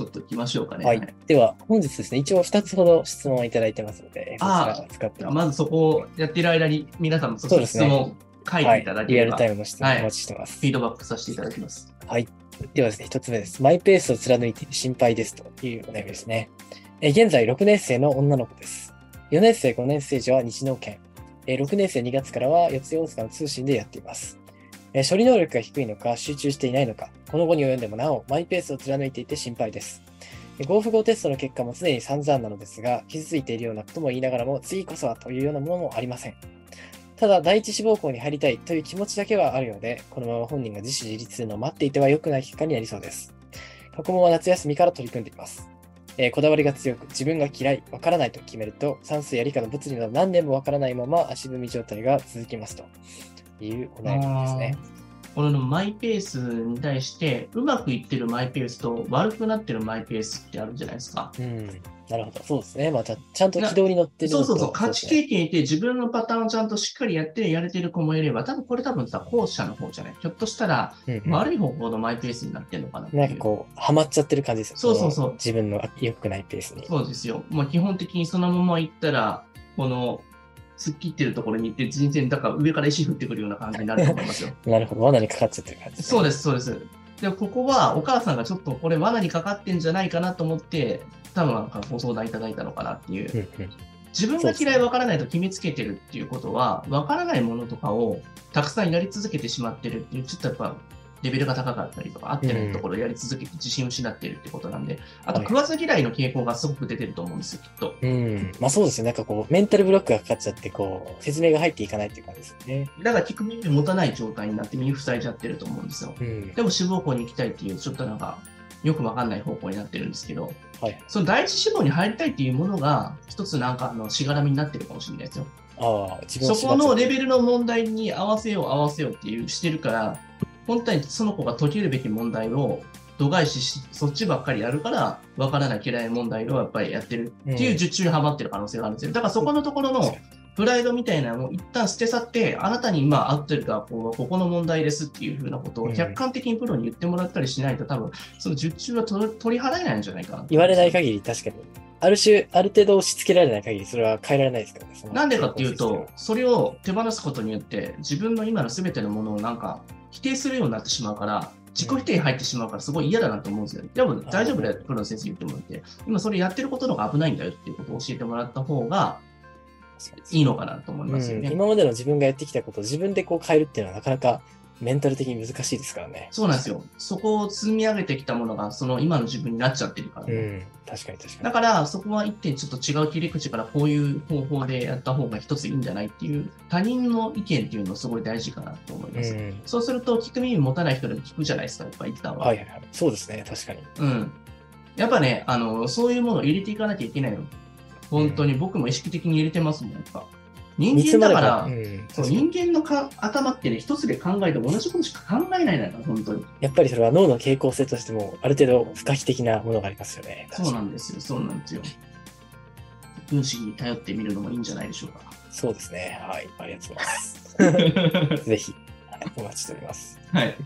ちょっと行きましょうかね。はい。では、本日ですね、一応2つほど質問をいただいてますので、あーらを使ってまずそこをやってる間に、皆さんもそのそ質問を書いていただければ、リアルタイムの質問はいお待ちしてます。フィードバックさせていただきます。はい。ではですね、一つ目です。マイペースを貫いて心配ですというお悩みですね。えー現在6年生の女の子です。4年生、5年生時は日農研。えー6年生2月からは四谷大塚の通信でやっています。え処理能力が低いのか、集中していないのか、この後に及んでもなお、マイペースを貫いていて心配です。えー合符合テストの結果も常に散々なのですが、傷ついているようなことも言いながらも、次こそはというようなものもありません。ただ、第一志望校に入りたいという気持ちだけはあるようで、このまま本人が自主自立するのを待っていては良くない結果になりそうです。過去問は夏休みから取り組んでいます。えーこだわりが強く、自分が嫌い、わからないと決めると、算数や理科の物理など何年もわからないまま足踏み状態が続きますというお悩みですね。このマイペースに対して、うまくいってるマイペースと悪くなってるマイペースってあるじゃないですか。うん。なるほど。そうですね。まあ、ちゃんと軌道に乗ってるそうそうそう、価値経験いて自分のパターンをちゃんとしっかりやってやれてる子もいれば、多分これ多分さ、後者の方じゃない？ひょっとしたらうんうん悪い方向のマイペースになってるのかな。なんかこう、ハマっちゃってる感じですよね。そうそうそう自分の良くないペースに。そうですよ。もう基本的にそのまま行ったら、この突っ切ってるところに行って、人生だから上から石降ってくるような感じになると思いますよ。なるほど。罠にかかっちゃってる感じ。そうです、そうです。で、ここはお母さんがちょっとこれ罠にかかってんじゃないかなと思って、多分なんかご相談いただいたのかなっていう。自分が嫌いわからないと決めつけてるっていうことは、わからないものとかをたくさんやり続けてしまってるっていう、ちょっとやっぱレベルが高かったりとか、合ってないところをやり続けて自信を失ってるってことなんで、あとはい食わず嫌いの傾向がすごく出てると思うんですよ、きっと。うん。まあそうですね。なんかこう、メンタルブロックがかかっちゃって、こう、説明が入っていかないっていう感じですよね。だから聞く耳を持たない状態になって耳塞いじゃってると思うんですよ。うん。でも志望校に行きたいっていう、ちょっとなんか、よくわかんない方向になってるんですけど、はい。その第一志望に入りたいっていうものが、一つなんかあのしがらみになってるかもしれないですよ。あそこのレベルの問題に合わせよう合わせようっていうしてるから、本当にその子が解けるべき問題を度外視し、そっちばっかりやるから、わからない嫌いな問題をやっぱりやってるっていう術中にはまってる可能性があるんですよ。だからそこのところのプライドみたいなのを一旦捨て去って、あなたに今合ってるか、こうここの問題ですっていうふうなことを客観的にプロに言ってもらったりしないと、多分その術中は取り取り払えないんじゃないかな。言われない限り、確かに。ある種、ある程度押し付けられない限り、それは変えられないですからね。なんでかっていうと、それを手放すことによって、自分の今の全てのものをなんか否定するようになってしまうから、自己否定入ってしまうから、すごい嫌だなと思うんですよ。でも大丈夫だよプロの先生言ってもらって、今それやってることの方が危ないんだよっていうことを教えてもらった方がいいのかなと思いますようんね。今までの自分がやってきたことを自分でこう変えるっていうのはなかなかメンタル的に難しいですからね。そうなんですよ。そこを積み上げてきたものが、その今の自分になっちゃってるからね、うん。確かに確かに。だから、そこは一点ちょっと違う切り口からこういう方法でやった方が一ついいんじゃないっていう、他人の意見っていうのすごい大事かなと思います。うん。そうすると、聞く耳持たない人でも聞くじゃないですか、やっぱ一旦は。はいはいはい。そうですね。確かに。うん。やっぱね、あの、そういうものを入れていかなきゃいけないの。本当に僕も意識的に入れてますもん、やっぱ。人間だから、うん、そう人間のか頭ってね、一つで考えても同じことしか考えないのよ、本当に。やっぱりそれは脳の傾向性としても、ある程度不可避的なものがありますよね。そうなんですよ、そうなんですよ。分子に頼ってみるのもいいんじゃないでしょうか。そうですね。はい。ありがとうございます。ぜひ、はい、お待ちしております。はい。